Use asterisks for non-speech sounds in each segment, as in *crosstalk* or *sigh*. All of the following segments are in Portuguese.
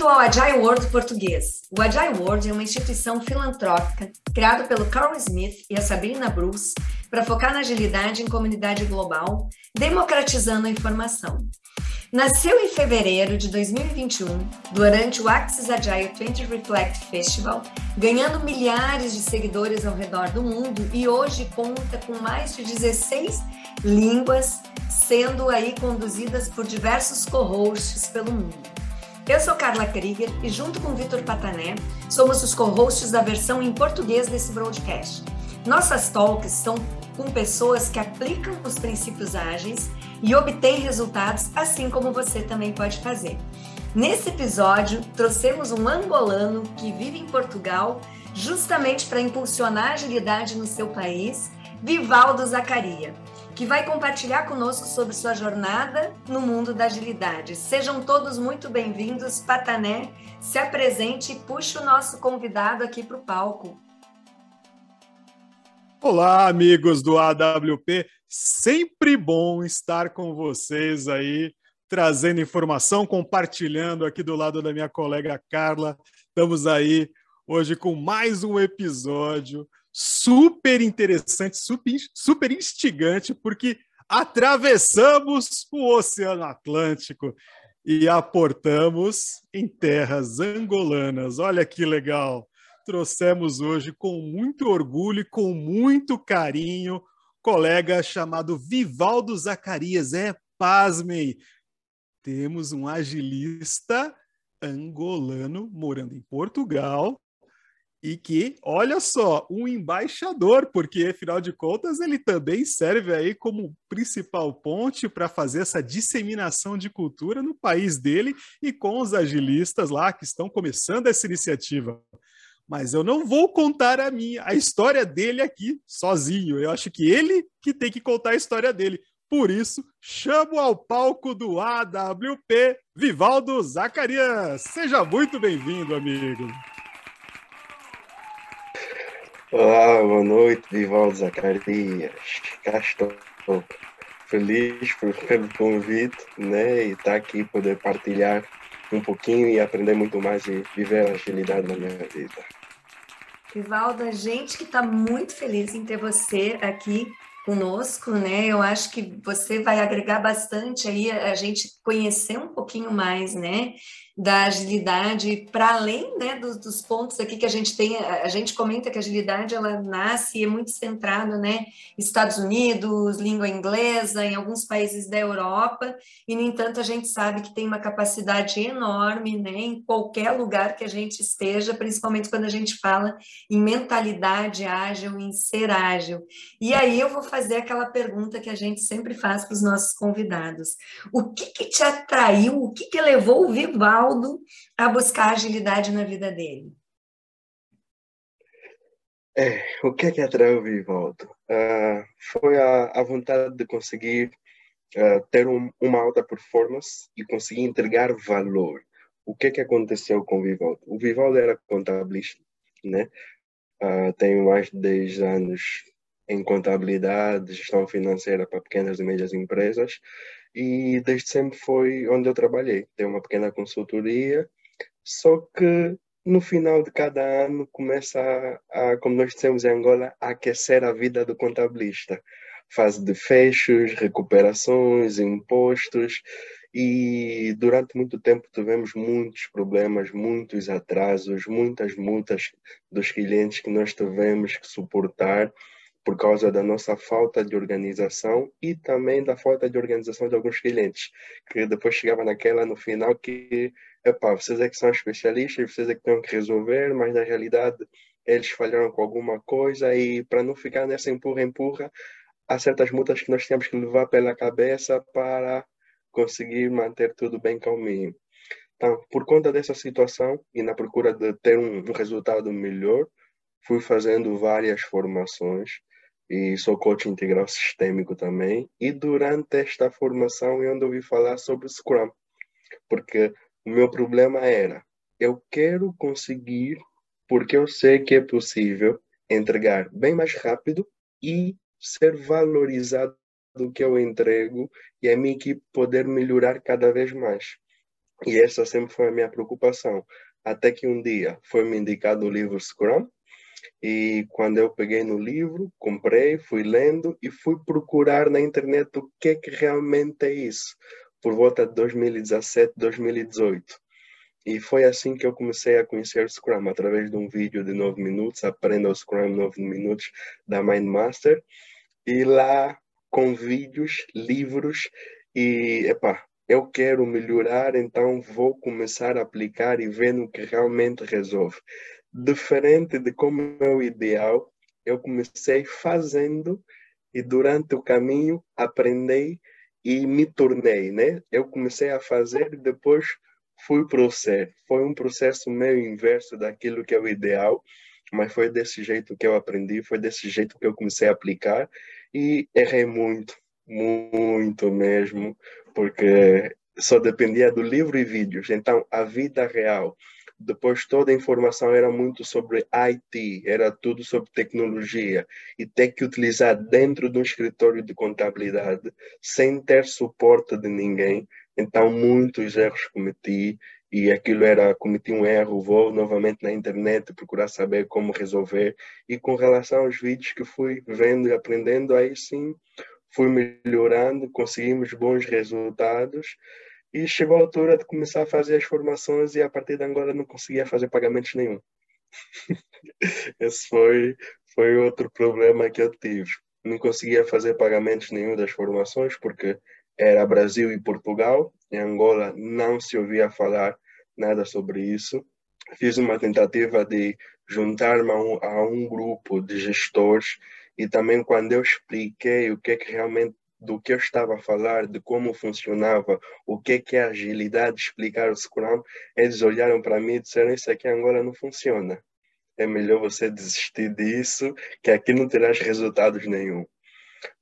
Bem-vindo ao Agile World português. O Agile World é uma instituição filantrópica criada pelo Carl Smith e a Sabrina Bruce para focar na agilidade em comunidade global, democratizando a informação. Nasceu em fevereiro de 2021, durante o Axis Agile 20 Reflect Festival, ganhando milhares de seguidores ao redor do mundo e hoje conta com mais de 16 línguas, sendo aí conduzidas por diversos co-hosts pelo mundo. Eu sou Carla Krieger e, junto com Vitor Patané, somos os co-hosts da versão em português desse broadcast. Nossas talks são com pessoas que aplicam os princípios ágeis e obtêm resultados, assim como você também pode fazer. Nesse episódio, trouxemos um angolano que vive em Portugal justamente para impulsionar a agilidade no seu país, Vivaldo Zacaria que vai compartilhar conosco sobre sua jornada no mundo da agilidade. Sejam todos muito bem-vindos. Patané, se apresente e puxe o nosso convidado aqui para o palco. Olá, amigos do AWP. Sempre bom estar com vocês aí, trazendo informação, compartilhando aqui do lado da minha colega Carla. Estamos aí hoje com mais um episódio super interessante, super, super instigante, porque atravessamos o Oceano Atlântico e aportamos em terras angolanas. Olha que legal! Trouxemos hoje com muito orgulho e com muito carinho colega chamado Vivaldo Zacarias. É, pasmem, temos um agilista angolano morando em Portugal e que, olha só, um embaixador, porque afinal de contas ele também serve aí como principal ponte para fazer essa disseminação de cultura no país dele e com os agilistas lá que estão começando essa iniciativa. Mas eu não vou contar a minha, a história dele aqui sozinho. Eu acho que ele que tem que contar a história dele. Por isso, chamo ao palco do AWP Vivaldo Zacarias. Seja muito bem-vindo, amigo. Olá, boa noite, Vivaldo Zacarias. Cá estou feliz por, *laughs* pelo convite, né? E estar tá aqui poder partilhar um pouquinho e aprender muito mais e viver a agilidade na minha vida. Vivaldo, a gente que está muito feliz em ter você aqui conosco, né? Eu acho que você vai agregar bastante aí a gente conhecer um pouquinho mais, né? Da agilidade para além né, dos, dos, pontos aqui que a gente tem, a, gente comenta que a agilidade ela nasce e é muito centrada, né, Estados Unidos, língua inglesa, em alguns países da Europa, e no entanto a gente sabe que tem uma capacidade enorme, né, em qualquer lugar que a gente esteja, principalmente quando a gente fala em mentalidade ágil, em ser ágil. E aí eu vou fazer aquela pergunta que a gente sempre faz para os nossos convidados: o que, que te atraiu, o que, que levou o Vival A buscar agilidade na vida dele? É, o que é que atraiu o Vivaldo? Uh, foi a, a, vontade de conseguir uh, ter um, uma alta performance e conseguir entregar valor. O que é que aconteceu com o Vivaldo? O Vivaldo era contabilista, né? Uh, tenho mais de 10 anos em contabilidade, gestão financeira para pequenas e médias empresas e desde sempre foi onde eu trabalhei. Tenho uma pequena consultoria, só que no final de cada ano começa a, a, como nós dissemos em Angola, a aquecer a vida do contabilista. Fase de fechos, recuperações, impostos e durante muito tempo tivemos muitos problemas, muitos atrasos, muitas multas dos clientes que nós tivemos que suportar por causa da nossa falta de organização e também da falta de organização de alguns clientes, que depois chegava naquela no final que, epá, vocês é que são especialistas, vocês é que têm que resolver, mas na realidade eles falharam com alguma coisa e para não ficar nessa empurra-empurra, há certas multas que nós temos que levar pela cabeça para conseguir manter tudo bem calminho. Então, por conta dessa situação e na procura de ter um resultado melhor, fui fazendo várias formações e sou coach integral sistêmico também. E durante esta formação eu ouvi falar sobre Scrum, porque o meu problema era eu quero conseguir, porque eu sei que é possível entregar bem mais rápido e ser valorizado do que eu entrego e a minha equipe poder melhorar cada vez mais. E essa sempre foi a minha preocupação. Até que um dia foi me indicado o livro Scrum, e quando eu peguei no livro, comprei, fui lendo e fui procurar na internet o que é que realmente é isso, por volta de 2017, 2018. E foi assim que eu comecei a conhecer Scrum, através de um vídeo de 9 minutos, Aprenda o Scrum 9 minutos, da Mindmaster. E lá, com vídeos, livros, e, epá, eu quero melhorar, então vou começar a aplicar e ver no que realmente resolve. Diferente de como é o ideal, eu comecei fazendo e durante o caminho aprendi e me tornei, né? Eu comecei a fazer e depois fui para o ser. Foi um processo meio inverso daquilo que é o ideal, mas foi desse jeito que eu aprendi, foi desse jeito que eu comecei a aplicar e errei muito, muito mesmo, porque só dependia do livro e vídeos. Então, a vida real, depois toda a informação era muito sobre IT, era tudo sobre tecnologia e ter que utilizar dentro de um escritório de contabilidade sem ter suporte de ninguém então, muitos erros cometi e aquilo era, cometi um erro, vou novamente na internet procurar saber como resolver. E com relação aos vídeos que fui vendo e aprendendo, aí sim fui melhorando, conseguimos bons resultados e chegou a altura de começar a fazer as formações e a partir de agora não conseguia fazer pagamentos nenhum. *laughs* Esse foi, foi outro problema que eu tive. Não conseguia fazer pagamentos nenhum das formações porque era Brasil e Portugal. Em Angola não se ouvia falar nada sobre isso. Fiz uma tentativa de juntar-me a, um, a um grupo de gestores e também quando eu expliquei o que é que realmente do que eu estava a falar, de como funcionava, o que é que é agilidade, explicar o Scrum, eles olharam para mim e disseram: Isso aqui em Angola não funciona. É melhor você desistir disso, que aqui não terás resultados nenhum.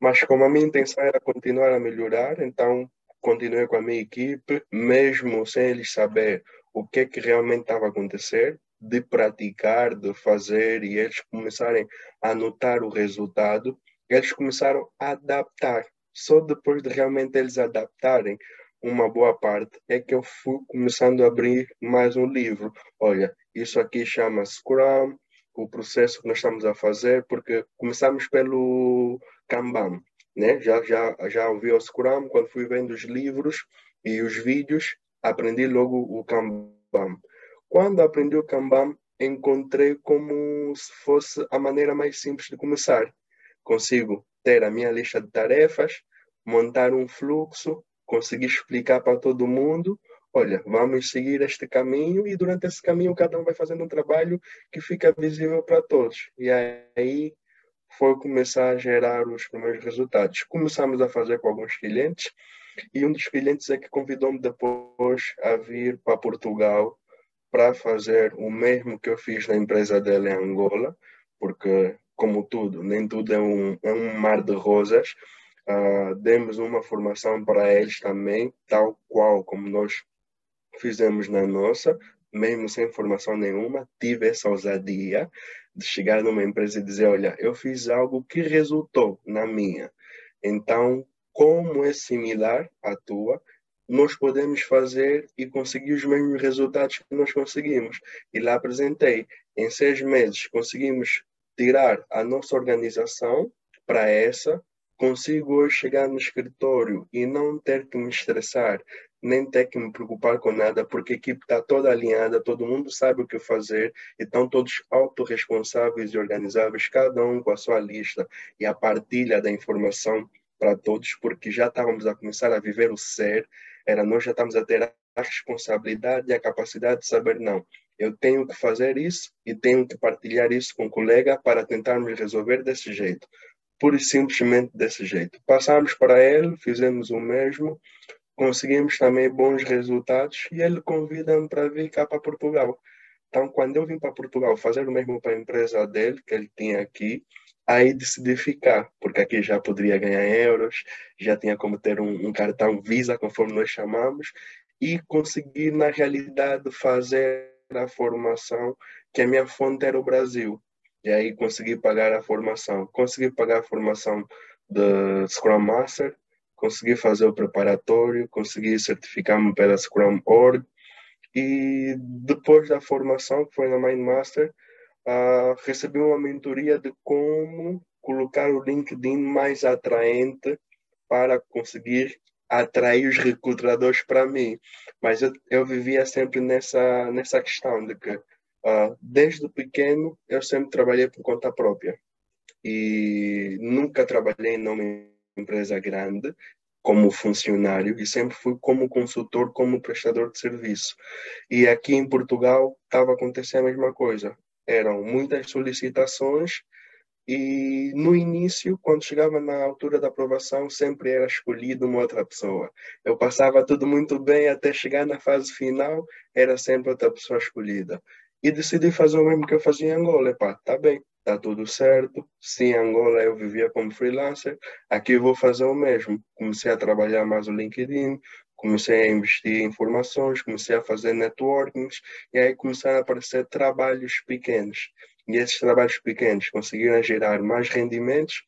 Mas como a minha intenção era continuar a melhorar, então continuei com a minha equipe, mesmo sem eles saber o que é que realmente estava a acontecer, de praticar, de fazer e eles começarem a notar o resultado, eles começaram a adaptar. Só depois de realmente eles adaptarem uma boa parte é que eu fui começando a abrir mais um livro. Olha, isso aqui chama Scrum, o processo que nós estamos a fazer, porque começamos pelo Kanban, né? Já já já ouvi o Scrum quando fui vendo os livros e os vídeos, aprendi logo o Kanban. Quando aprendi o Kanban, encontrei como se fosse a maneira mais simples de começar. Consigo ter a minha lista de tarefas, montar um fluxo, conseguir explicar para todo mundo olha, vamos seguir este caminho e durante esse caminho cada um vai fazendo um trabalho que fica visível para todos. E aí foi começar a gerar os primeiros resultados. Começamos a fazer com alguns clientes e um dos clientes é que convidou-me depois a vir para Portugal para fazer o mesmo que eu fiz na empresa dele em Angola, porque, como tudo, nem tudo é um, é um mar de rosas. Uh, demos uma formação para eles também, tal qual como nós fizemos na nossa, mesmo sem formação nenhuma, tive essa ousadia de chegar numa empresa e dizer: Olha, eu fiz algo que resultou na minha. Então, como é similar à tua, nós podemos fazer e conseguir os mesmos resultados que nós conseguimos. E lá apresentei. Em seis meses, conseguimos tirar a nossa organização para essa. Consigo hoje chegar no escritório e não ter que me estressar nem ter que me preocupar com nada, porque a equipe está toda alinhada, todo mundo sabe o que fazer, e estão todos autorresponsáveis e organizáveis, cada um com a sua lista e a partilha da informação para todos, porque já estávamos a começar a viver o ser, era nós já estamos a ter a responsabilidade e a capacidade de saber não. Eu tenho que fazer isso e tenho que partilhar isso com o colega para tentarmos resolver desse jeito. Pura e simplesmente desse jeito. Passamos para ele, fizemos o mesmo, conseguimos também bons resultados e ele convida-me para vir cá para Portugal. Então, quando eu vim para Portugal fazer o mesmo para a empresa dele, que ele tinha aqui, aí decidi ficar, porque aqui já poderia ganhar euros, já tinha como ter um, um cartão Visa, conforme nós chamamos, e conseguir, na realidade, fazer a formação, que a minha fonte era o Brasil. E aí consegui pagar a formação. Consegui pagar a formação de Scrum Master, consegui fazer o preparatório, consegui certificar-me pela Scrum Org e depois da formação, que foi na Mindmaster, uh, recebi uma mentoria de como colocar o LinkedIn mais atraente para conseguir atrair os recrutadores para mim. Mas eu, eu vivia sempre nessa, nessa questão de que, uh, desde pequeno, eu sempre trabalhei por conta própria. E nunca trabalhei em uma empresa grande como funcionário e sempre fui como consultor, como prestador de serviço. E aqui em Portugal estava acontecendo a mesma coisa. Eram muitas solicitações e no início, quando chegava na altura da aprovação, sempre era escolhido uma outra pessoa. Eu passava tudo muito bem até chegar na fase final, era sempre outra pessoa escolhida. E decidi fazer o mesmo que eu fazia em Angola. Epá, tá bem, tá tudo certo. Sim, em Angola eu vivia como freelancer, aqui eu vou fazer o mesmo. Comecei a trabalhar mais o LinkedIn, comecei a investir em informações, comecei a fazer networkings, e aí começaram a aparecer trabalhos pequenos e esses trabalhos pequenos conseguiram gerar mais rendimentos,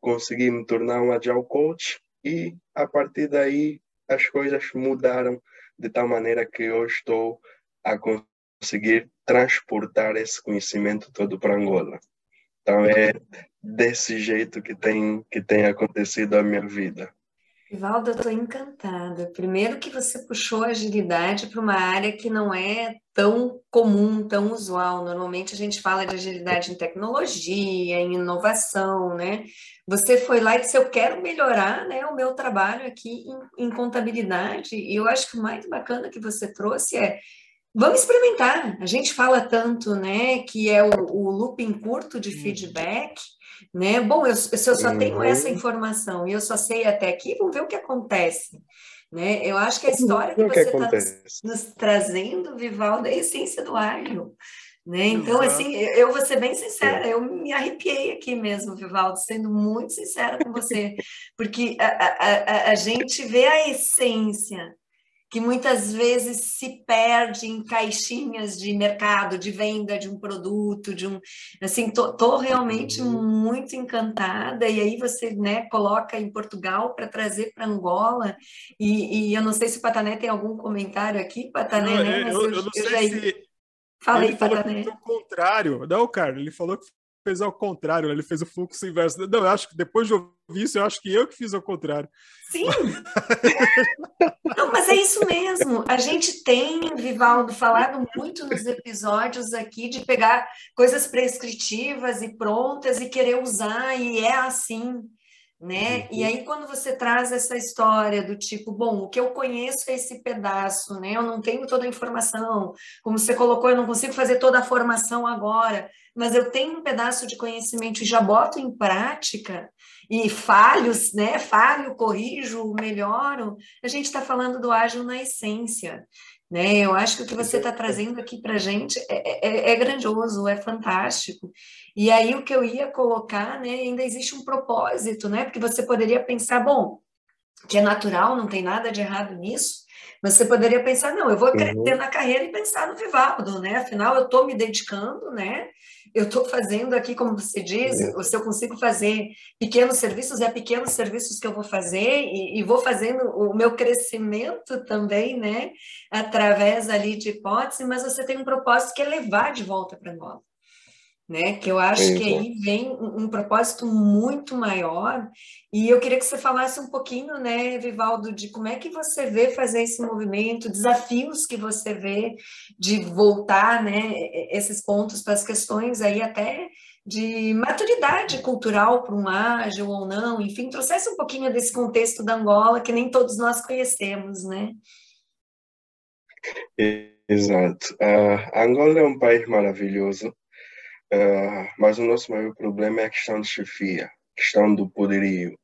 consegui me tornar um agile coach e a partir daí as coisas mudaram de tal maneira que hoje estou a conseguir transportar esse conhecimento todo para Angola. Então é desse jeito que tem que tem acontecido a minha vida. Rivaldo, eu estou encantada. Primeiro que você puxou a agilidade para uma área que não é tão comum, tão usual. Normalmente a gente fala de agilidade em tecnologia, em inovação, né? Você foi lá e disse, eu quero melhorar né, o meu trabalho aqui em, em contabilidade. E eu acho que o mais bacana que você trouxe é Vamos experimentar. A gente fala tanto, né, que é o, o looping curto de uhum. feedback, né? Bom, eu, se eu só tenho essa informação e eu só sei até aqui, vamos ver o que acontece. Né? Eu acho que a história que você está nos trazendo, Vivaldo, é a essência do ágil. Né? Então, assim, eu vou ser bem sincera, eu me arrepiei aqui mesmo, Vivaldo, sendo muito sincera com você, porque a, a, a, a gente vê a essência que muitas vezes se perde em caixinhas de mercado, de venda de um produto, de um assim, tô, tô realmente uhum. muito encantada e aí você, né, coloca em Portugal para trazer para Angola e, e, eu não sei se o Patané tem algum comentário aqui, Patané, não, né? Eu, eu, eu não sei já... se Falei, Patané. O contrário, não, cara, ele falou que fez ao contrário, ele fez o fluxo inverso. Não, eu acho que depois de ouvir isso, eu acho que eu que fiz ao contrário. Sim! Não, mas é isso mesmo. A gente tem, Vivaldo, falado muito nos episódios aqui de pegar coisas prescritivas e prontas e querer usar, e é assim né? Uhum. E aí quando você traz essa história do tipo, bom, o que eu conheço é esse pedaço, né? Eu não tenho toda a informação, como você colocou, eu não consigo fazer toda a formação agora, mas eu tenho um pedaço de conhecimento e já boto em prática e falhos, né? Falho, corrijo, melhoro. A gente está falando do ágil na essência. Né? Eu acho que o que você está trazendo aqui para a gente é, é, é, grandioso, é fantástico. E aí o que eu ia colocar, né, ainda existe um propósito, né? Porque você poderia pensar, bom, que é natural, não tem nada de errado nisso, mas você poderia pensar, não, eu vou uhum. ter na carreira e pensar no Vivaldo, né? Afinal, eu estou me dedicando, né? Eu estou fazendo aqui, como você diz, uhum. se eu consigo fazer pequenos serviços, é pequenos serviços que eu vou fazer e, e, vou fazendo o meu crescimento também, né? Através ali de hipótese, mas você tem um propósito que é levar de volta para Angola né? Que eu acho que aí vem um, um, propósito muito maior. E eu queria que você falasse um pouquinho, né, Vivaldo, de como é que você vê fazer esse movimento, desafios que você vê de voltar, né, esses pontos para as questões aí até de maturidade cultural para um ágil ou não, enfim, trouxesse um pouquinho desse contexto da Angola que nem todos nós conhecemos, né? Exato. Uh, a Angola é um país maravilhoso, Uh, mas o nosso maior problema é a questão de chefia, questão do poderio.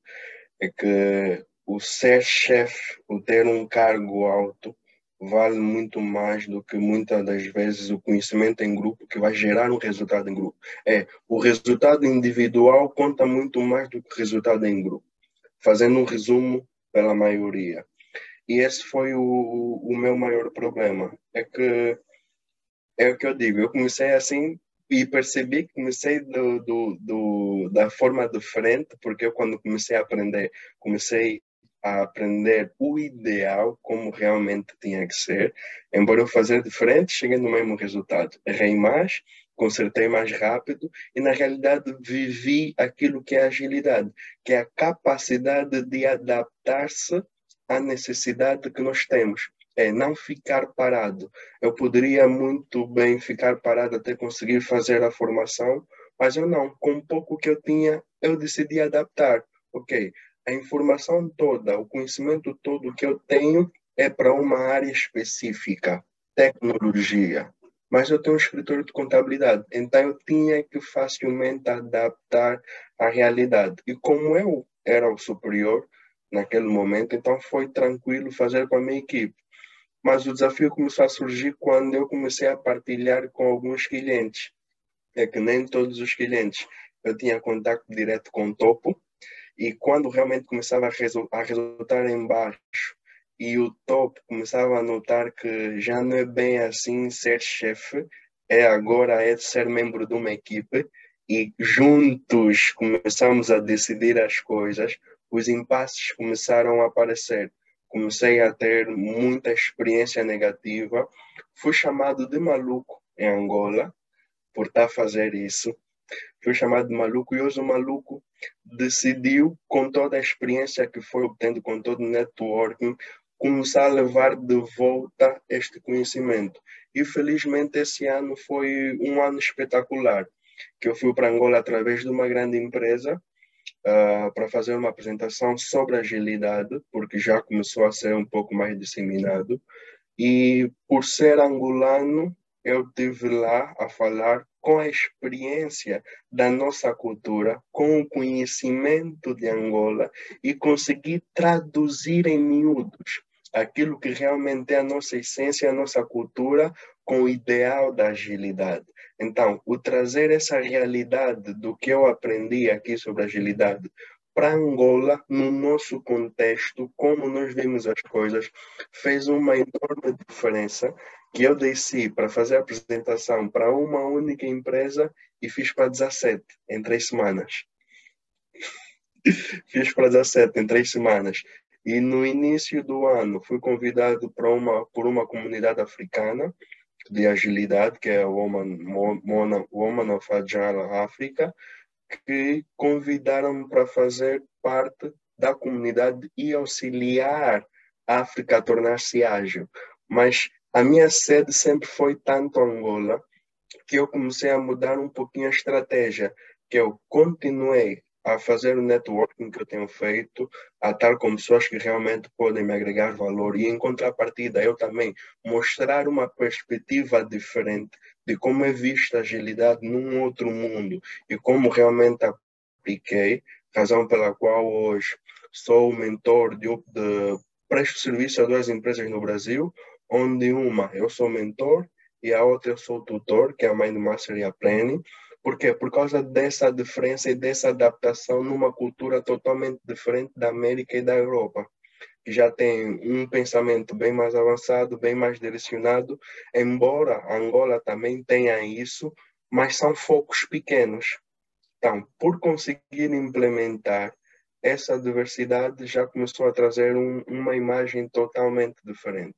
É que o ser chefe, o ter um cargo alto, vale muito mais do que muitas das vezes o conhecimento em grupo que vai gerar um resultado em grupo. É, o resultado individual conta muito mais do que o resultado em grupo. Fazendo um resumo pela maioria. E esse foi o, o meu maior problema. É que é o que eu digo, eu comecei assim e percebi que comecei do, do, do, da forma diferente, porque eu quando comecei a aprender, comecei a aprender o ideal como realmente tinha que ser. Embora eu fazer diferente, cheguei no mesmo resultado. Errei mais, consertei mais rápido e, na realidade, vivi aquilo que é agilidade, que é a capacidade de adaptar-se à necessidade que nós temos. É não ficar parado. Eu poderia muito bem ficar parado até conseguir fazer a formação, mas eu não. Com o pouco que eu tinha, eu decidi adaptar. Ok, a informação toda, o conhecimento todo que eu tenho é para uma área específica, tecnologia mas eu tenho um escritório de contabilidade, então eu tinha que facilmente adaptar à realidade. E como eu era o superior naquele momento, então foi tranquilo fazer com a minha equipe. Mas o desafio começou a surgir quando eu comecei a partilhar com alguns clientes. É que nem todos os clientes eu tinha contato direto com o topo, e quando realmente começava a, resultar em baixo e o top começava a notar que já não é bem assim ser chefe, é agora é ser membro de uma equipe e juntos começamos a decidir as coisas, os impasses começaram a aparecer. Comecei a ter muita experiência negativa. Fui chamado de maluco em Angola por estar a fazer isso. Fui chamado de maluco e hoje o maluco decidiu, com toda a experiência que foi obtendo, com todo o networking, começar a levar de volta este conhecimento. E felizmente esse ano foi um ano espetacular, que eu fui para Angola através de uma grande empresa uh, para fazer uma apresentação sobre agilidade, porque já começou a ser um pouco mais disseminado. E por ser angolano, eu tive lá a falar com a experiência da nossa cultura, com o conhecimento de Angola e conseguir traduzir em miúdos aquilo que realmente é a nossa essência, a nossa cultura, com o ideal da agilidade. Então, o trazer essa realidade do que eu aprendi aqui sobre agilidade para Angola, no nosso contexto, como nós vemos as coisas, fez uma enorme diferença que eu desci para fazer a apresentação para uma única empresa e fiz para 17 em três semanas. *laughs* fiz para 17 em três semanas. E no início do ano fui convidado para uma, por uma comunidade africana de agilidade, que é a Woman, Woman, of Agile Africa, que convidaram-me para fazer parte da comunidade e auxiliar a África a tornar-se ágil. Mas a minha sede sempre foi tanto Angola que eu comecei a mudar um pouquinho a estratégia, que eu continuei a fazer o networking que eu tenho feito, a estar com pessoas que realmente podem me agregar valor e em contrapartida eu também mostrar uma perspectiva diferente de como é vista a agilidade num outro mundo e como realmente apliquei, razão pela qual hoje sou mentor de, de presto serviço a duas empresas no Brasil, onde uma eu sou mentor e a outra eu sou tutor, que é a Mind Master e a Planning. Por quê? Por causa dessa diferença e dessa adaptação numa cultura totalmente diferente da América e da Europa, que já tem um pensamento bem mais avançado, bem mais direcionado, embora Angola também tenha isso, mas são focos pequenos. Então, por conseguir implementar essa diversidade, já começou a trazer um, uma imagem totalmente diferente.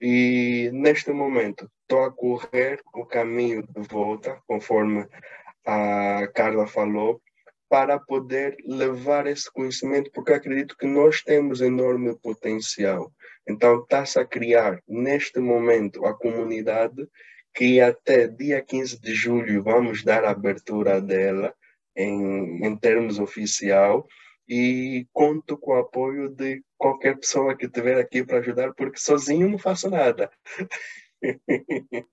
E neste momento estou a correr o caminho de volta, conforme a Carla falou, para poder levar esse conhecimento, porque acredito que nós temos enorme potencial. Então, está-se a criar, neste momento, a comunidade, que até dia 15 de julho vamos dar a abertura dela, em, em termos oficial, e conto com o apoio de qualquer pessoa que estiver aqui para ajudar, porque sozinho não faço nada. *laughs*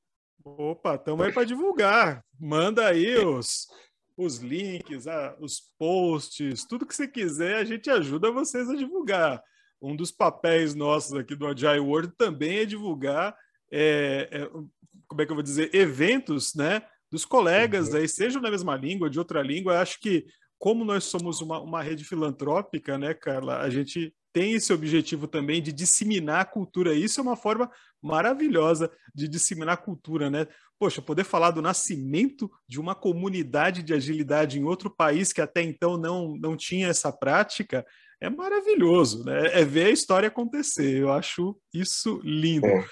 Opa, estamos aí para divulgar. Manda aí os, os links, os posts, tudo que você quiser, a gente ajuda vocês a divulgar. Um dos papéis nossos aqui do Agile World também é divulgar, é, é, como é que eu vou dizer, eventos, né? Dos colegas uhum. aí, seja na mesma língua, de outra língua. Acho que como nós somos uma, uma rede filantrópica, né, Carla, a gente tem esse objetivo também de disseminar a cultura. Isso é uma forma maravilhosa de disseminar a cultura, né? Poxa, poder falar do nascimento de uma comunidade de agilidade em outro país que até então não, não tinha essa prática é maravilhoso, né? É ver a história acontecer. Eu acho isso lindo. É.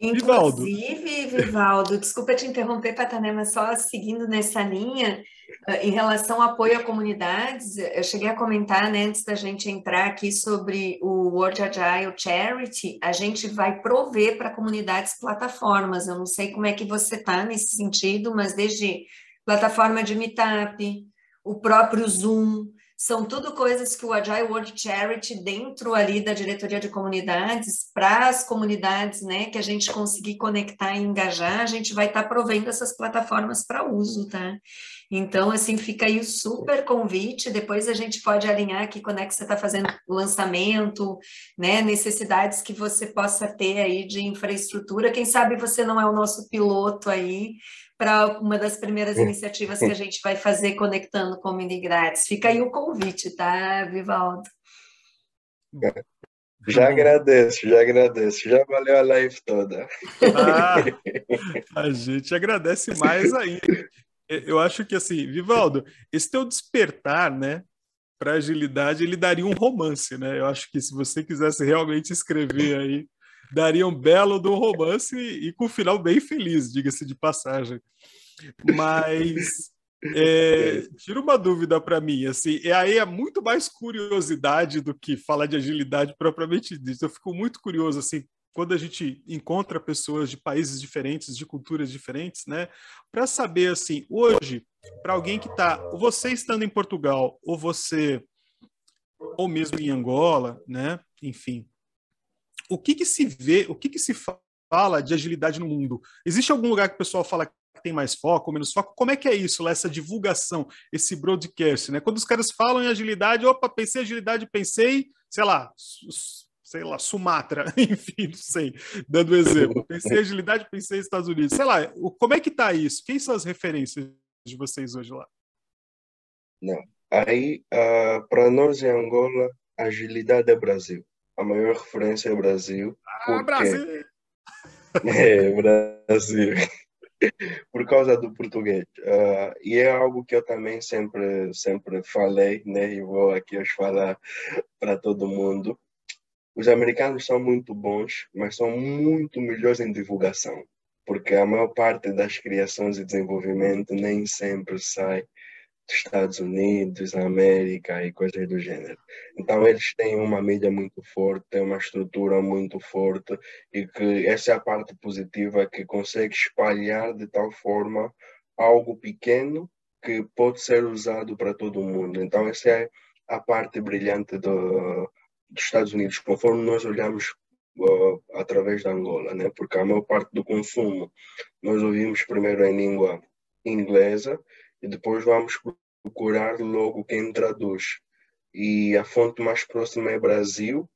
Inclusive, Vivaldo, desculpa te interromper, Patané, mas só seguindo nessa linha, eh, em relação ao apoio a comunidades, eu cheguei a comentar né, antes da gente entrar aqui sobre o World Agile Charity, a gente vai prover para comunidades plataformas. Eu não sei como é que você está nesse sentido, mas desde plataforma de Meetup, o próprio Zoom, são tudo coisas que o Agile World Charity, dentro ali da diretoria de comunidades, para as comunidades né, que a gente conseguir conectar e engajar, a gente vai estar tá provendo essas plataformas para uso, tá? Então, assim, fica aí o super convite. Depois a gente pode alinhar aqui quando é que você está fazendo o lançamento, né? Necessidades que você possa ter aí de infraestrutura. Quem sabe você não é o nosso piloto aí, para uma das primeiras iniciativas que a gente vai fazer conectando com Mini Grátis. Fica aí o convite, tá, Vivaldo? Já agradeço, já agradeço. Já valeu a live toda. Ah, a gente agradece mais ainda. Eu acho que assim, Vivaldo, esse teu despertar, né, para agilidade, ele daria um romance, né? Eu acho que se você quisesse realmente escrever aí daria um belo do romance e, e com um final bem feliz, diga-se de passagem. Mas é, tira uma dúvida para mim, assim, e aí é muito mais curiosidade do que falar de agilidade propriamente dito. Eu fico muito curioso, assim, quando a gente encontra pessoas de países diferentes, de culturas diferentes, né, para saber, assim, hoje, para alguém que está, você estando em Portugal, ou você, ou mesmo em Angola, né, enfim, o que, que se vê, o que, que se fala de agilidade no mundo? Existe algum lugar que o pessoal fala que tem mais foco, menos foco? Como é que é isso, essa divulgação, esse broadcast, né? Quando os caras falam em agilidade, opa, pensei em agilidade, pensei, sei lá, sei lá, Sumatra, *laughs* enfim, não sei, dando exemplo. Pensei em agilidade, pensei em Estados Unidos. Sei lá, como é que tá isso? Quem são as referências de vocês hoje lá? Não. Aí, uh, para nós em Angola, agilidade é Brasil a maior referência é Brasil. Ah, Brasil! *laughs* É, Brasil. *laughs* Por causa do português. Uh, e é algo que eu também sempre, sempre falei, né? E vou aqui hoje falar para todo mundo. Os americanos são muito bons, mas são muito melhores em divulgação, porque a maior parte das criações e desenvolvimento nem sempre sai Estados Unidos, América e coisas do gênero. Então eles têm uma mídia muito forte, têm uma estrutura muito forte e que essa é a parte positiva que consegue espalhar de tal forma algo pequeno que pode ser usado para todo mundo. Então essa é a parte brilhante do, dos Estados Unidos, conforme nós olhamos uh, através da Angola, né? Porque a maior parte do consumo nós ouvimos primeiro em língua inglesa e depois vamos procurar logo quem traduz. E a fonte mais próxima é Brasil,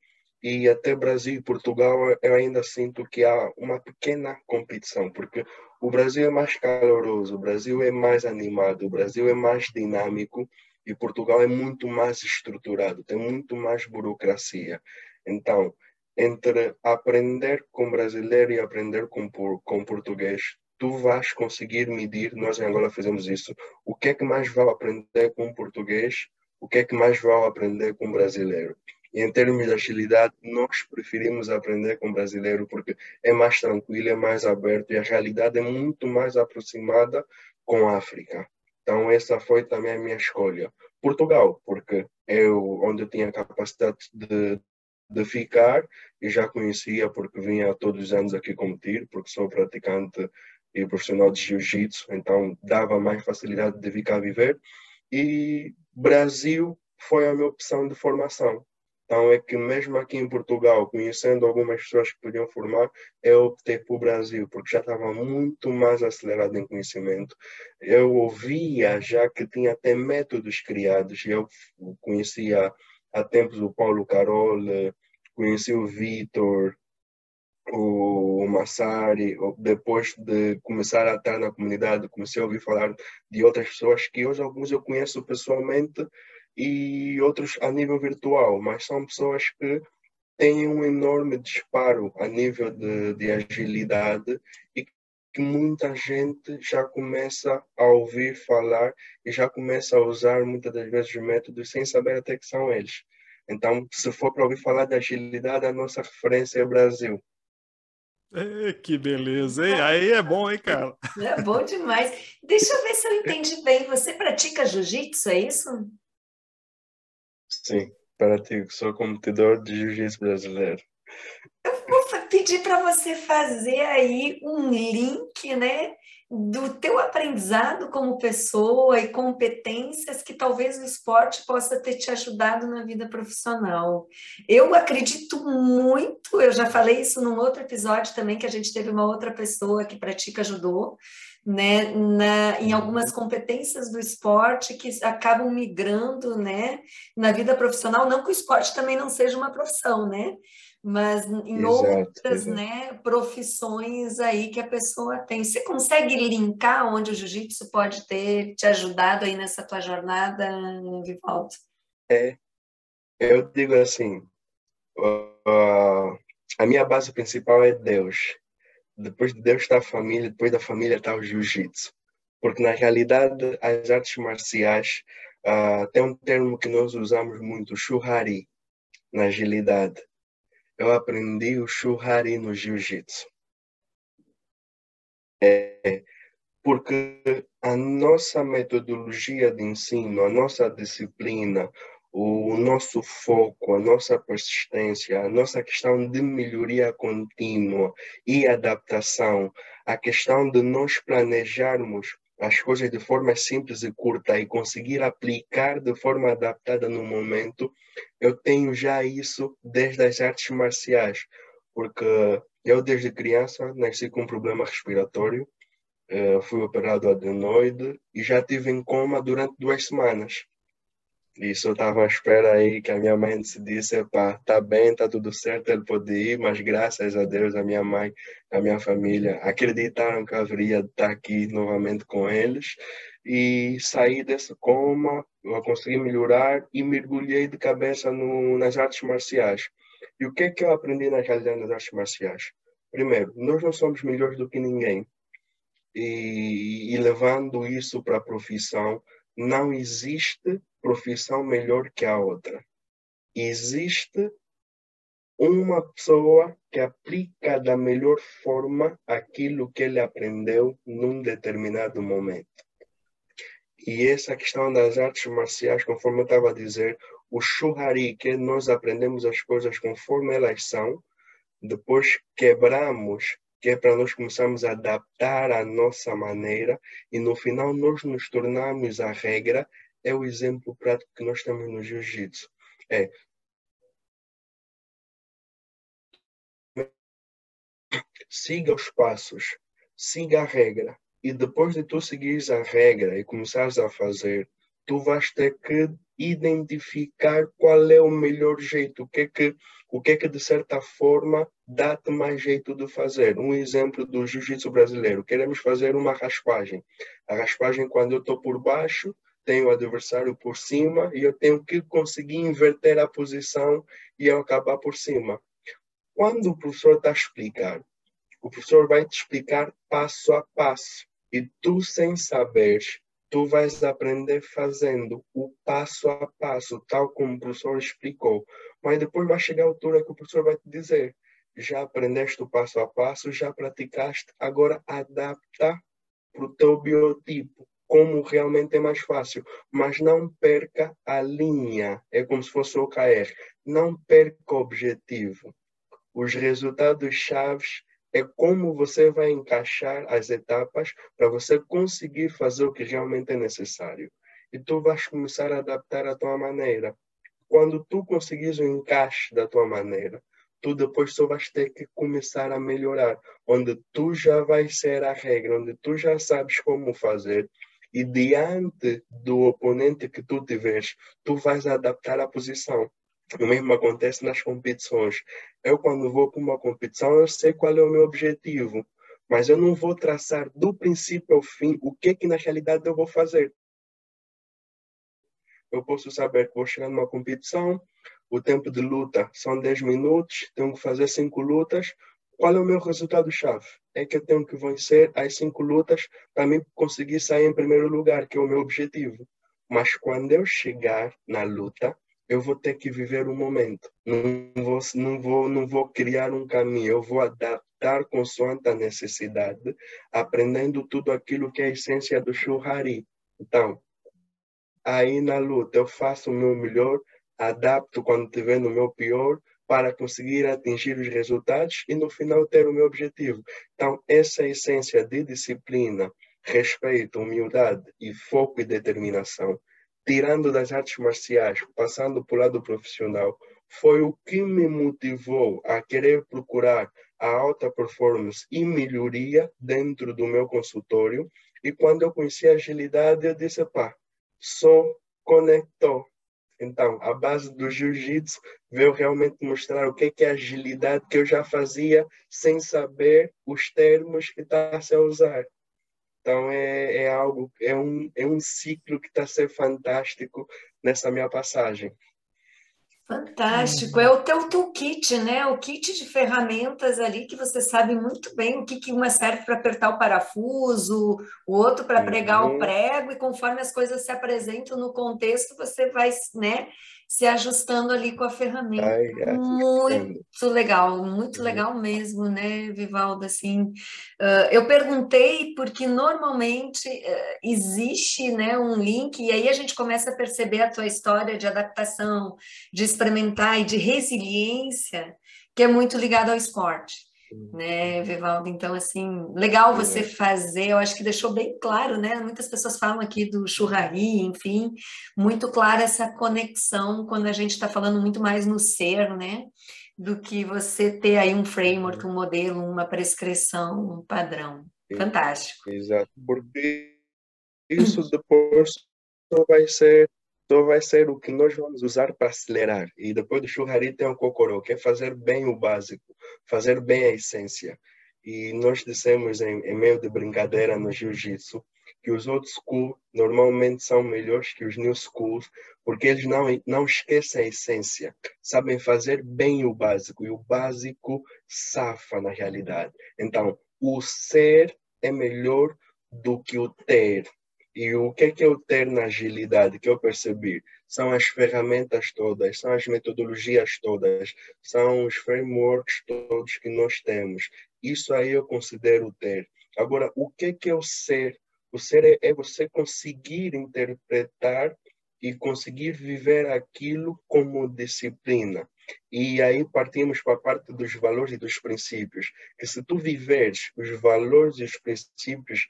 e até Brasil e Portugal eu ainda sinto que há uma pequena competição, porque o Brasil é mais caloroso, o Brasil é mais animado, o Brasil é mais dinâmico e Portugal é muito mais estruturado, tem muito mais burocracia. Então, entre aprender com brasileiro e aprender com, com português, tu vais conseguir medir, nós em Angola fazemos isso, o que é que mais vale aprender com português, o que é que mais vale aprender com brasileiro. E em termos de agilidade, nós preferimos aprender com brasileiro porque é mais tranquilo, é mais aberto e a realidade é muito mais aproximada com a África. Então essa foi também a minha escolha. Portugal, porque eu onde eu tinha capacidade de, de ficar e já conhecia porque vinha todos os anos aqui competir, porque sou praticante e profissional de jiu-jitsu, então dava mais facilidade de vir cá viver. E Brasil foi a minha opção de formação. Então é que mesmo aqui em Portugal, conhecendo algumas pessoas que podiam formar, eu optei por Brasil, porque já estava muito mais acelerado em conhecimento. Eu ouvia já que tinha até métodos criados. Eu conhecia há tempos o Paulo Carol, conheci o Vitor, o Massari, depois de começar a estar na comunidade, comecei a ouvir falar de outras pessoas que hoje alguns eu conheço pessoalmente e outros a nível virtual, mas são pessoas que têm um enorme disparo a nível de, de agilidade e que muita gente já começa a ouvir falar e já começa a usar muitas das vezes métodos sem saber até que são eles. Então, se for para ouvir falar de agilidade, a nossa referência é o Brasil. É, que beleza, hein? Aí é bom, hein, cara? É bom demais. Deixa eu ver se eu entendi bem. Você pratica jiu-jitsu, é isso? Sim, pratico. Sou competidor de jiu-jitsu brasileiro. Eu vou pedir para você fazer aí um link, né? do teu aprendizado como pessoa e competências que talvez o esporte possa ter te ajudado na vida profissional. Eu acredito muito, eu já falei isso num outro episódio também, que a gente teve uma outra pessoa que pratica judô, né, na, em algumas competências do esporte que acabam migrando, né, na vida profissional, não que o esporte também não seja uma profissão, né, mas em exato, outras exato. Né, profissões aí que a pessoa tem. Você consegue linkar onde o jiu-jitsu pode ter te ajudado aí nessa tua jornada, Vivaldo? É, eu digo assim, uh, a minha base principal é Deus. Depois de Deus está a família, depois da família está o jiu-jitsu. Porque na realidade as artes marciais uh, tem um termo que nós usamos muito, churrari, na agilidade eu aprendi o Shuhari no Jiu-Jitsu. É, porque a nossa metodologia de ensino, a nossa disciplina, o nosso foco, a nossa persistência, a nossa questão de melhoria contínua e adaptação, a questão de nós planejarmos as coisas de forma simples e curta e conseguir aplicar de forma adaptada no momento, eu tenho já isso desde as artes marciais, porque eu desde criança nasci com um problema respiratório, eh, fui operado adenoide e já tive em coma durante duas semanas. Isso eu estava à espera aí que a minha mãe decidisse, pá, tá bem, tá tudo certo, ele pode ir, mas graças a Deus, a minha mãe, a minha família acreditaram que eu haveria de estar aqui novamente com eles e saí desse coma, eu consegui melhorar e mergulhei de cabeça no, nas artes marciais. E o que é que eu aprendi na realidade nas artes marciais? Primeiro, nós não somos melhores do que ninguém. E, e levando isso para a profissão, não existe profissão melhor que a outra. Existe uma pessoa que aplica da melhor forma aquilo que ele aprendeu num determinado momento. E essa questão das artes marciais, conforme eu estava a dizer, o que nós aprendemos as coisas conforme elas são, depois quebramos que é para nós começarmos a adaptar a nossa maneira e no final nós nos tornarmos a regra, é o exemplo prático que nós temos no jiu-jitsu. É siga os passos, siga a regra. E depois de tu seguires a regra e começares a fazer, tu vais ter que identificar qual é o melhor jeito, o que é que, o que, é que de certa forma dá-te mais jeito de fazer. Um exemplo do jiu-jitsu brasileiro, queremos fazer uma raspagem. A raspagem, quando eu estou por baixo, tenho o adversário por cima e eu tenho que conseguir inverter a posição e eu acabar por cima. Quando o professor está a explicar, o professor vai te explicar passo a passo e tu, sem saberes, tu vais aprender fazendo o passo a passo, tal como o professor explicou. Mas depois vai chegar a altura que o professor vai te dizer: já aprendeste o passo a passo, já praticaste, agora adapta para o teu biotipo, como realmente é mais fácil. Mas não perca a linha, é como se fosse o OKR. Não perca o objetivo. Os resultados chaves é como você vai encaixar as etapas para você conseguir fazer o que realmente é necessário. E tu vais começar a adaptar a tua maneira. Quando tu conseguires o encaixe da tua maneira, tu depois só vais ter que começar a melhorar, onde tu já vais ser a regra, onde tu já sabes como fazer e diante do oponente que tu tiveres, tu vais adaptar a posição. O mesmo acontece nas competições. Eu, quando vou para uma competição, eu sei qual é o meu objetivo, mas eu não vou traçar do princípio ao fim o que, que na realidade eu vou fazer. Eu posso saber que vou chegar numa competição, o tempo de luta são 10 minutos, tenho que fazer 5 lutas. Qual é o meu resultado-chave? É que eu tenho que vencer as 5 lutas para mim conseguir sair em primeiro lugar, que é o meu objetivo. Mas quando eu chegar na luta, eu vou ter que viver o momento. Não vou, não vou, não vou criar um caminho, eu vou adaptar consoante a necessidade, aprendendo tudo aquilo que é a essência do churrari. Então, aí na luta eu faço o meu melhor, adapto quando estiver no meu pior, para conseguir atingir os resultados e no final ter o meu objetivo. Então, essa essência de disciplina, respeito, humildade e foco e determinação, tirando das artes marciais, passando para o lado profissional, foi o que me motivou a querer procurar a alta performance e melhoria dentro do meu consultório. E quando eu conheci a agilidade, eu disse, pá, só conectou. Então, a base do jiu-jitsu veio realmente mostrar o que é agilidade que eu já fazia sem saber os termos que está a usar. Então é, é algo, é um, é um ciclo que está a ser fantástico nessa minha passagem. Fantástico, é o teu toolkit, né? O kit de ferramentas ali que você sabe muito bem o que, que uma serve para apertar o parafuso, o outro para pregar uhum. o prego, e conforme as coisas se apresentam no contexto, você vai, né? Se ajustando ali com a ferramenta. Ai, é, muito legal, muito uhum. legal mesmo, né, Vivaldo? Assim, uh, eu perguntei porque normalmente uh, existe, né, um link e aí a gente começa a perceber a tua história de adaptação, de experimentar e de resiliência, que é muito ligado ao esporte né, Vivaldo? Então, assim, legal você é. fazer, eu acho que deixou bem claro, né? Muitas pessoas falam aqui do churrari, enfim, muito clara essa conexão quando a gente está falando muito mais no ser, né? Do que você ter aí um framework, um modelo, uma prescrição, um padrão. Fantástico. Exato, porque isso depois vai ser só vai ser o que nós vamos usar para acelerar. E depois do churrari tem o cocorô, que é fazer bem o básico, fazer bem a essência. E nós dissemos em, em meio de brincadeira no jiu-jitsu que os old school normalmente são melhores que os new schools, porque eles não, não esquecem a essência, sabem fazer bem o básico, e o básico safa na realidade. Então, o ser é melhor do que o ter. E o que é que eu ter na agilidade que eu percebi? São as ferramentas todas, são as metodologias todas, são os frameworks todos que nós temos. Isso aí eu considero ter. Agora, o que é que é o ser? O ser é, é você conseguir interpretar e conseguir viver aquilo como disciplina. E aí partimos para a parte dos valores e dos princípios, que se tu viveres os valores e os princípios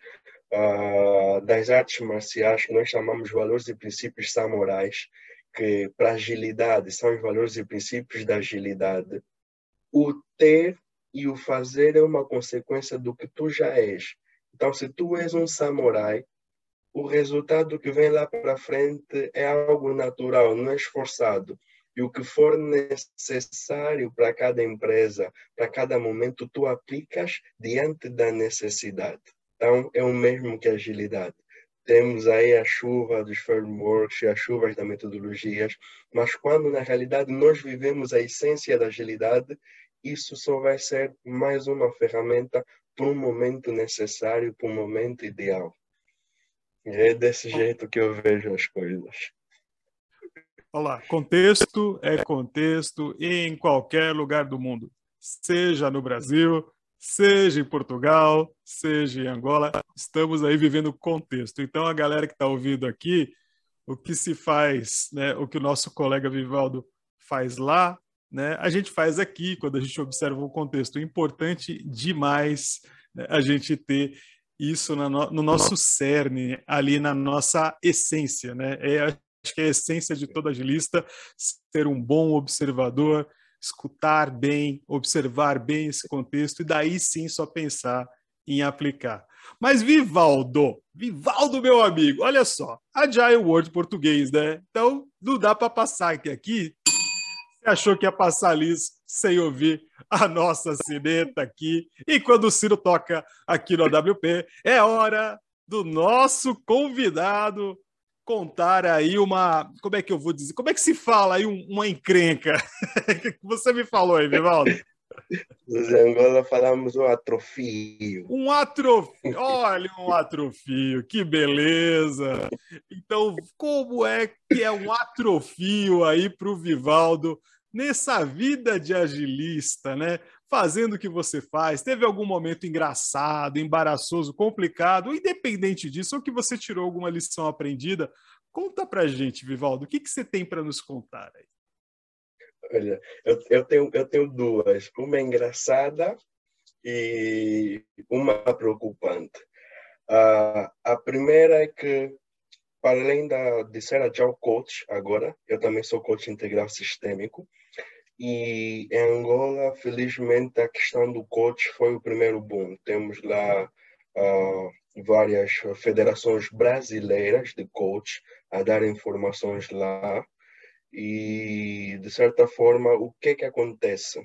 uh, das artes marciais que nós chamamos valores e princípios samurais, que para agilidade são os valores e princípios da agilidade. O ter e o fazer é uma consequência do que tu já és. Então, se tu és um samurai, o resultado que vem lá para frente é algo natural, não é esforçado. E o que for necessário para cada empresa, para cada momento, tu aplicas diante da necessidade. Então, é o mesmo que agilidade. Temos aí a chuva dos frameworks e as chuvas das metodologias, mas quando na realidade nós vivemos a essência da agilidade, isso só vai ser mais uma ferramenta para um momento necessário, para um momento ideal. E é desse jeito que eu vejo as coisas. Olá, contexto é contexto em qualquer lugar do mundo, seja no Brasil, seja em Portugal, seja em Angola, estamos aí vivendo contexto. Então, a galera que está ouvindo aqui, o que se faz, né, o que o nosso colega Vivaldo faz lá, né, a gente faz aqui, quando a gente observa o contexto. Importante demais né, a gente ter isso no, no nosso cerne, ali na nossa essência. Né? É, acho que é a essência de todo agilista ser um bom observador, escutar bem, observar bem esse contexto e daí sim só pensar em aplicar. Mas Vivaldo, Vivaldo, meu amigo, olha só, Agile Word português, né? Então não dá para passar aqui. aqui. Você achou que ia passar liso sem ouvir a nossa sineta aqui? E quando o Ciro toca aqui no AWP, é hora do nosso convidado contar aí uma. Como é que eu vou dizer? Como é que se fala aí uma encrenca? *laughs* Você me falou aí, Vivaldo. Nos Angola falamos o atrofio. Um atrofio, olha um atrofio, que beleza! Então, como é que é um atrofio aí para o Vivaldo nessa vida de agilista, né? Fazendo o que você faz. Teve algum momento engraçado, embaraçoso, complicado, independente disso, ou que você tirou alguma lição aprendida? Conta pra gente, Vivaldo, o que, que você tem para nos contar aí? Olha, eu, eu, tenho, eu tenho duas. Uma engraçada e uma preocupante. Uh, a primeira é que, para além da, de ser agile coach agora, eu também sou coach integral sistêmico. E em Angola, felizmente, a questão do coach foi o primeiro boom. Temos lá uh, várias federações brasileiras de coach a dar informações lá e, de certa forma, o que que acontece?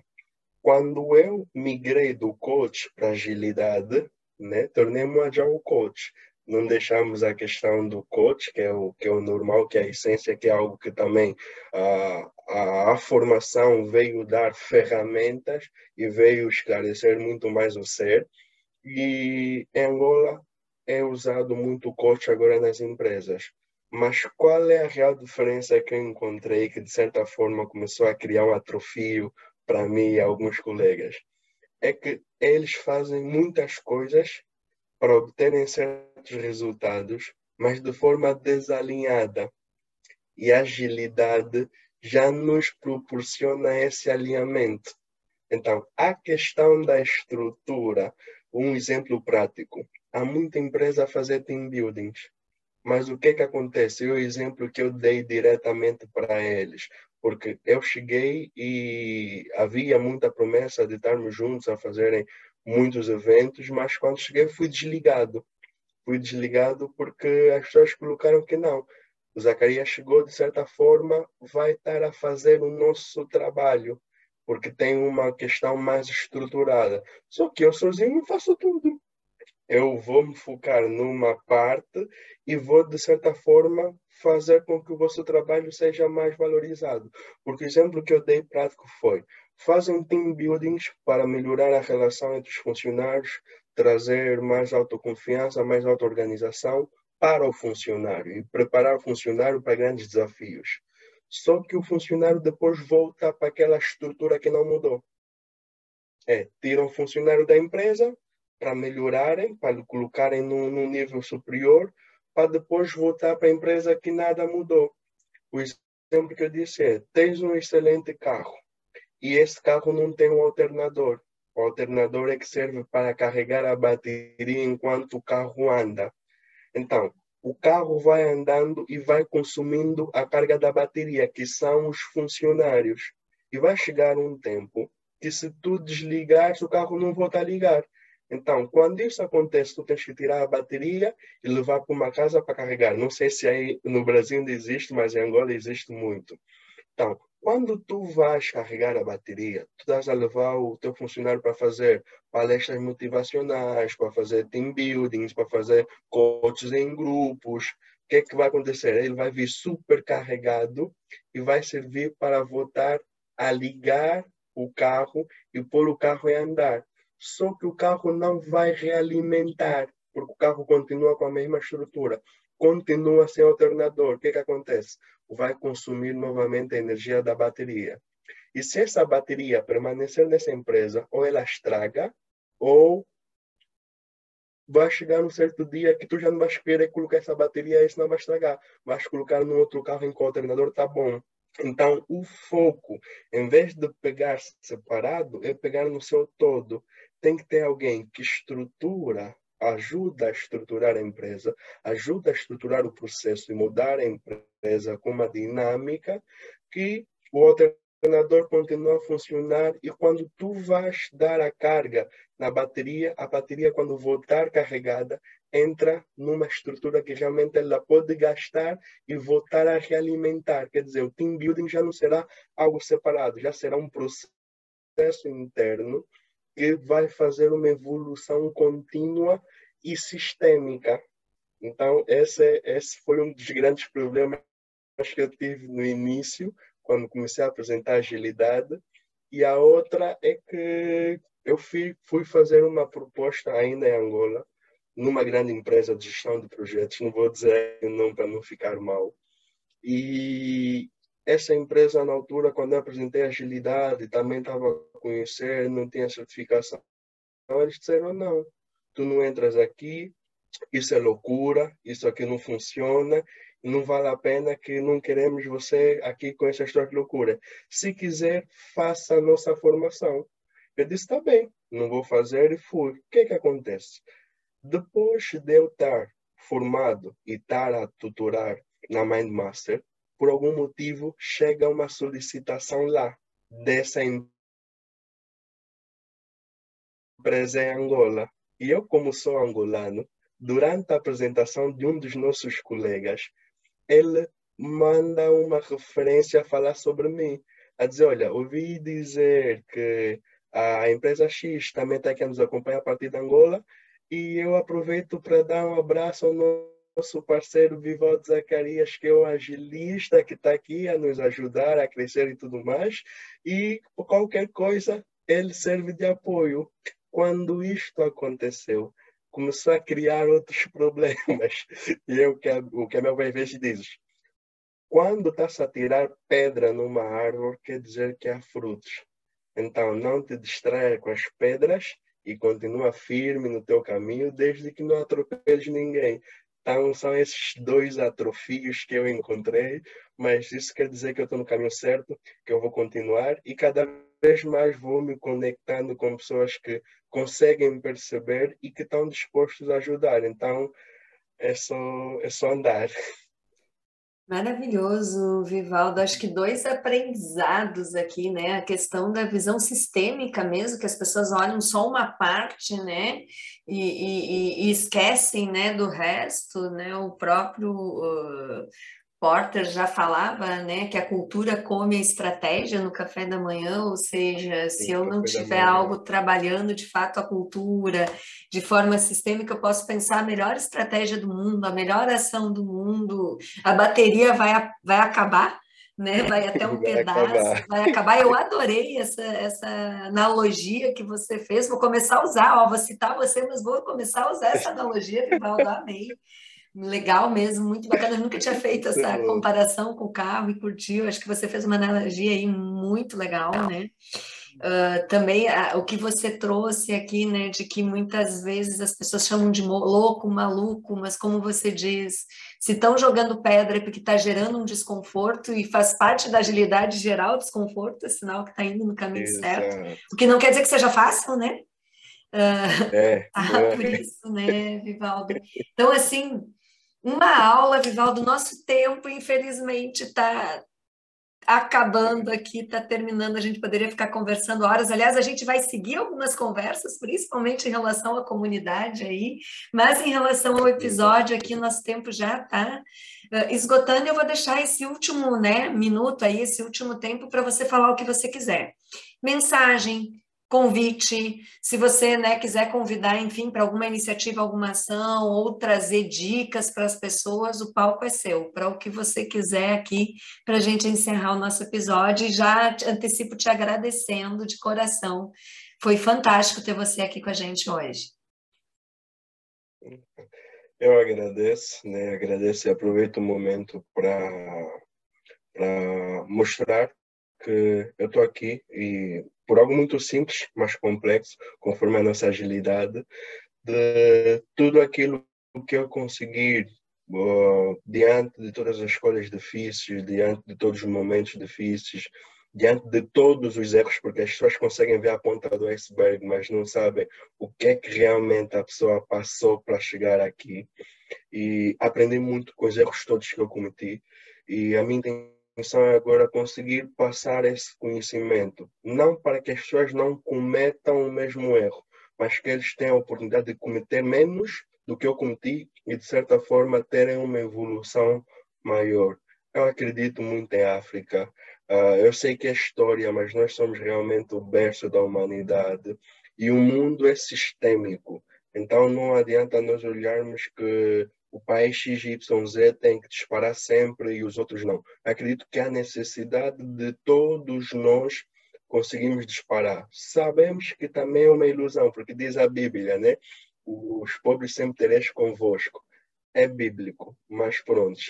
Quando eu migrei do coach para agilidade, né, tornei-me um agile coach. Não deixamos a questão do coach, que é o que é o normal, que é a essência, que é algo que também a, a, a formação veio dar ferramentas e veio esclarecer muito mais o ser. E em Angola é usado muito o coach agora nas empresas. Mas qual é a real diferença que eu encontrei que, de certa forma, começou a criar um atrofio para mim e alguns colegas? É que eles fazem muitas coisas para obterem certos resultados, mas de forma desalinhada. E a agilidade já nos proporciona esse alinhamento. Então, a questão da estrutura, um exemplo prático. Há muita empresa a fazer team buildings mas o que que acontece? o exemplo que eu dei diretamente para eles, porque eu cheguei e havia muita promessa de estarmos juntos a fazerem muitos eventos, mas quando cheguei fui desligado. Fui desligado porque as pessoas colocaram que não. O Zacarias chegou, de certa forma, vai estar a fazer o nosso trabalho, porque tem uma questão mais estruturada. Só que eu sozinho faço tudo eu vou me focar numa parte e vou, de certa forma, fazer com que o vosso trabalho seja mais valorizado. Porque o exemplo que eu dei prático foi: fazem team buildings para melhorar a relação entre os funcionários, trazer mais autoconfiança, mais auto-organização para o funcionário e preparar o funcionário para grandes desafios. Só que o funcionário depois volta para aquela estrutura que não mudou. É, tiram o funcionário da empresa, para melhorarem, para colocarem num, num nível superior, para depois voltar para a empresa que nada mudou. O exemplo que eu disse é: tens um excelente carro e esse carro não tem um alternador. O alternador é que serve para carregar a bateria enquanto o carro anda. Então, o carro vai andando e vai consumindo a carga da bateria, que são os funcionários. E vai chegar um tempo que se tu desligares, o carro não volta a ligar. Então, quando isso acontece, tu tens que tirar a bateria e levar para uma casa para carregar. Não sei se aí no Brasil ainda existe, mas em Angola existe muito. Então, quando tu vais carregar a bateria, tu estás a levar o teu funcionário para fazer palestras motivacionais, para fazer team buildings, para fazer coaches em grupos. O que é que vai acontecer? Ele vai vir super carregado e vai servir para voltar a ligar o carro e pôr o carro em andar só que o carro não vai realimentar, porque o carro continua com a mesma estrutura, continua sem alternador. O que, que acontece? Vai consumir novamente a energia da bateria. E se essa bateria permanecer nessa empresa, ou ela estraga, ou vai chegar um certo dia que tu já não vais querer colocar essa bateria e não vai estragar. Vais colocar no outro carro em que o alternador está bom. Então, o foco, em vez de pegar separado, é pegar no seu todo tem que ter alguém que estrutura, ajuda a estruturar a empresa, ajuda a estruturar o processo e mudar a empresa com uma dinâmica que o alternador continua a funcionar e quando tu vais dar a carga na bateria, a bateria quando voltar carregada entra numa estrutura que realmente ela pode gastar e voltar a realimentar. Quer dizer, o team building já não será algo separado, já será um processo interno que vai fazer uma evolução contínua e sistêmica. Então, esse, esse foi um dos grandes problemas que eu tive no início, quando comecei a apresentar agilidade, E a outra é que eu fui, fui fazer uma proposta ainda em Angola, numa grande empresa de gestão de projetos, não vou dizer o nome para não ficar mal. E essa empresa, na altura, quando eu apresentei agilidade, também estava a conhecer, não tinha certificação. Então, eles disseram: não, tu não entras aqui, isso é loucura, isso aqui não funciona, não vale a pena que não queremos você aqui com essa história de loucura. Se quiser, faça a nossa formação. Eu disse, tá bem, não vou fazer e fui. O que que acontece? Depois de eu estar formado e estar a tutorar na Mindmaster, por algum motivo chega uma solicitação lá dessa empresa em Angola. E eu, como sou angolano, durante a apresentação de um dos nossos colegas, ele manda uma referência a falar sobre mim, a dizer, olha, ouvi dizer que a empresa X também está aqui a nos acompanhar a partir de Angola e eu aproveito para dar um abraço ao nosso parceiro Vivaldo Zacarias, que é o agilista que está aqui a nos ajudar a crescer e tudo mais, e qualquer coisa ele serve de apoio. Quando isto aconteceu, começou a criar outros *laughs* problemas. E é o que o a minha mãe vez diz. Quando está-se a tirar pedra numa árvore, quer dizer que há frutos. Então, não te distraia com as pedras e continua firme no teu caminho, desde que não atropeles ninguém. Então, são esses dois atrofios que eu encontrei, mas isso quer dizer que eu estou no caminho certo, que eu vou continuar e cada vez mais vou me conectando com pessoas que conseguem perceber e que estão dispostos a ajudar. Então, é só, é só andar. *laughs* Maravilhoso, Vivaldo. Acho que dois aprendizados aqui, né? A questão da visão sistêmica mesmo, que as pessoas olham só uma parte, né? E, e, e esquecem, né, do resto, né? O próprio uh, Porter já falava, né, que a cultura come a estratégia no café da manhã, ou seja, Sim, se eu não tiver algo trabalhando de fato a cultura de forma sistêmica, eu posso pensar a melhor estratégia do mundo, a melhor ação do mundo, a bateria vai, vai acabar, né, *laughs* vai até um vai pedaço, acabar. vai acabar. Eu adorei essa, essa analogia que você fez, vou começar a usar, ó, vou citar você, mas vou começar a usar essa analogia, Rivaldo, amei. Legal mesmo, muito bacana. Eu nunca tinha feito essa comparação com o carro e curtiu. Acho que você fez uma analogia aí muito legal, né? Uh, também uh, o que você trouxe aqui, né, de que muitas vezes as pessoas chamam de louco, maluco, mas como você diz, se estão jogando pedra é porque está gerando um desconforto e faz parte da agilidade gerar o desconforto, é sinal que está indo no caminho Exato. certo. O que não quer dizer que seja fácil, né? Uh, é, ah, *laughs* é. por isso, né, Vivaldo? Então, assim, uma aula, Vivaldo, nosso tempo, infelizmente, está acabando aqui, está terminando, a gente poderia ficar conversando horas. Aliás, a gente vai seguir algumas conversas, principalmente em relação à comunidade aí, mas em relação ao episódio aqui, nosso tempo já está uh, esgotando. Eu vou deixar esse último né, minuto aí, esse último tempo, para você falar o que você quiser. Mensagem, convite, se você né, quiser convidar, enfim, para alguma iniciativa, alguma ação, ou trazer dicas para as pessoas, o palco é seu, para o que você quiser aqui, para a gente encerrar o nosso episódio. E já antecipo te agradecendo de coração. Foi fantástico ter você aqui com a gente hoje. Eu agradeço, né? agradeço e aproveito o momento para mostrar que eu estou aqui e por algo muito simples, mas complexo, conforme a nossa agilidade, de tudo aquilo que eu conseguir uh, diante de todas as escolhas difíceis, diante de todos os momentos difíceis, diante de todos os erros, porque as pessoas conseguem ver a ponta do iceberg, mas não sabem o que é que realmente a pessoa passou para chegar aqui. E aprendi muito com os erros todos que eu cometi. E a mim tem é agora conseguir passar esse conhecimento, não para que as pessoas não cometam o mesmo erro, mas que eles tenham a oportunidade de cometer menos do que eu cometi e, de certa forma, terem uma evolução maior. Eu acredito muito em África. Uh, eu sei que é história, mas nós somos realmente o berço da humanidade e o mundo é sistêmico. Então não adianta nós olharmos que o país XYZ tem que disparar sempre e os outros não. Acredito que há necessidade de todos nós conseguimos disparar. Sabemos que também é uma ilusão, porque diz a Bíblia, né? Os pobres sempre tereis convosco. É bíblico, mas pronto.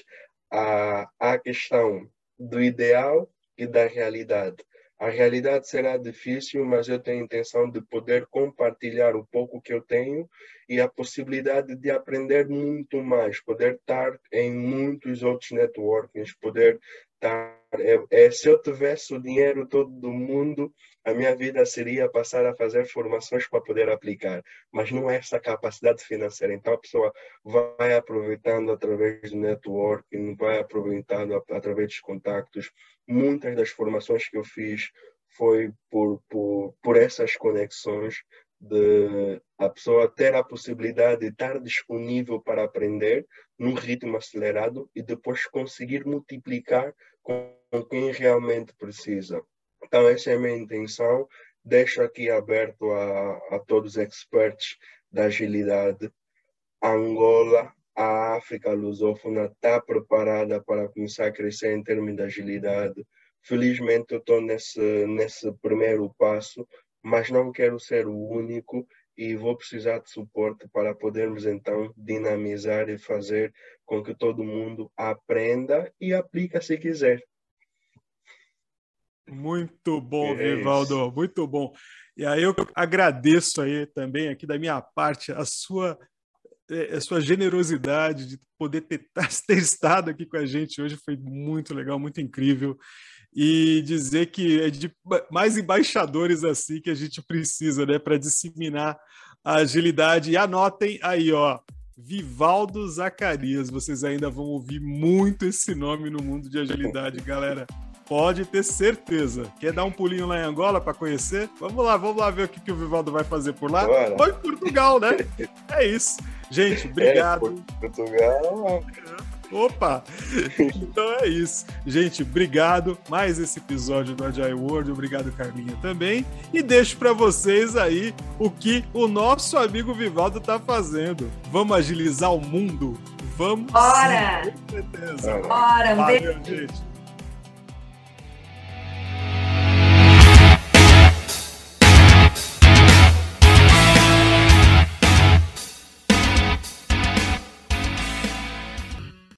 Há a questão do ideal e da realidade. A realidade será difícil, mas eu tenho a intenção de poder compartilhar o pouco que eu tenho e a possibilidade de aprender muito mais, poder estar em muitos outros networkings, poder estar. É, é, se eu tivesse o dinheiro todo do mundo, a minha vida seria passar a fazer formações para poder aplicar, mas não é essa capacidade financeira. Então a pessoa vai aproveitando através do networking, vai aproveitando através dos contactos, muitas das formações que eu fiz foi por, por, por essas conexões de a pessoa ter a possibilidade de estar disponível para aprender num ritmo acelerado e depois conseguir multiplicar com quem realmente precisa. Então, essa é a minha intenção. Deixo aqui aberto a, a todos os experts da agilidade. Angola a África lusófona está preparada para começar a crescer em termos de agilidade. Felizmente eu estou nesse, nesse primeiro passo, mas não quero ser o único e vou precisar de suporte para podermos então dinamizar e fazer com que todo mundo aprenda e aplique se quiser. Muito bom, é muito bom. E aí eu agradeço aí também aqui da minha parte a sua a sua generosidade de poder ter, *laughs* ter estado aqui com a gente hoje foi muito legal, muito incrível. E dizer que é de mais embaixadores assim que a gente precisa, né, para disseminar a agilidade. E anotem aí, ó, Vivaldo Zacarias. Vocês ainda vão ouvir muito esse nome no mundo de agilidade, galera. Pode ter certeza. Quer dar um pulinho lá em Angola para conhecer? Vamos lá, vamos lá ver o que, que o Vivaldo vai fazer por lá. Bora. Ou em Portugal, né? *laughs* É isso. Gente, é, obrigado. É, Portugal. Opa! Então é isso. Gente, obrigado. Mais esse episódio do Agile World. Obrigado, Carlinha, também. E deixo para vocês aí o que o nosso amigo Vivaldo tá fazendo. Vamos agilizar o mundo? Vamos? Bora! Sim, com certeza. Bora, um Valeu, beijo. gente.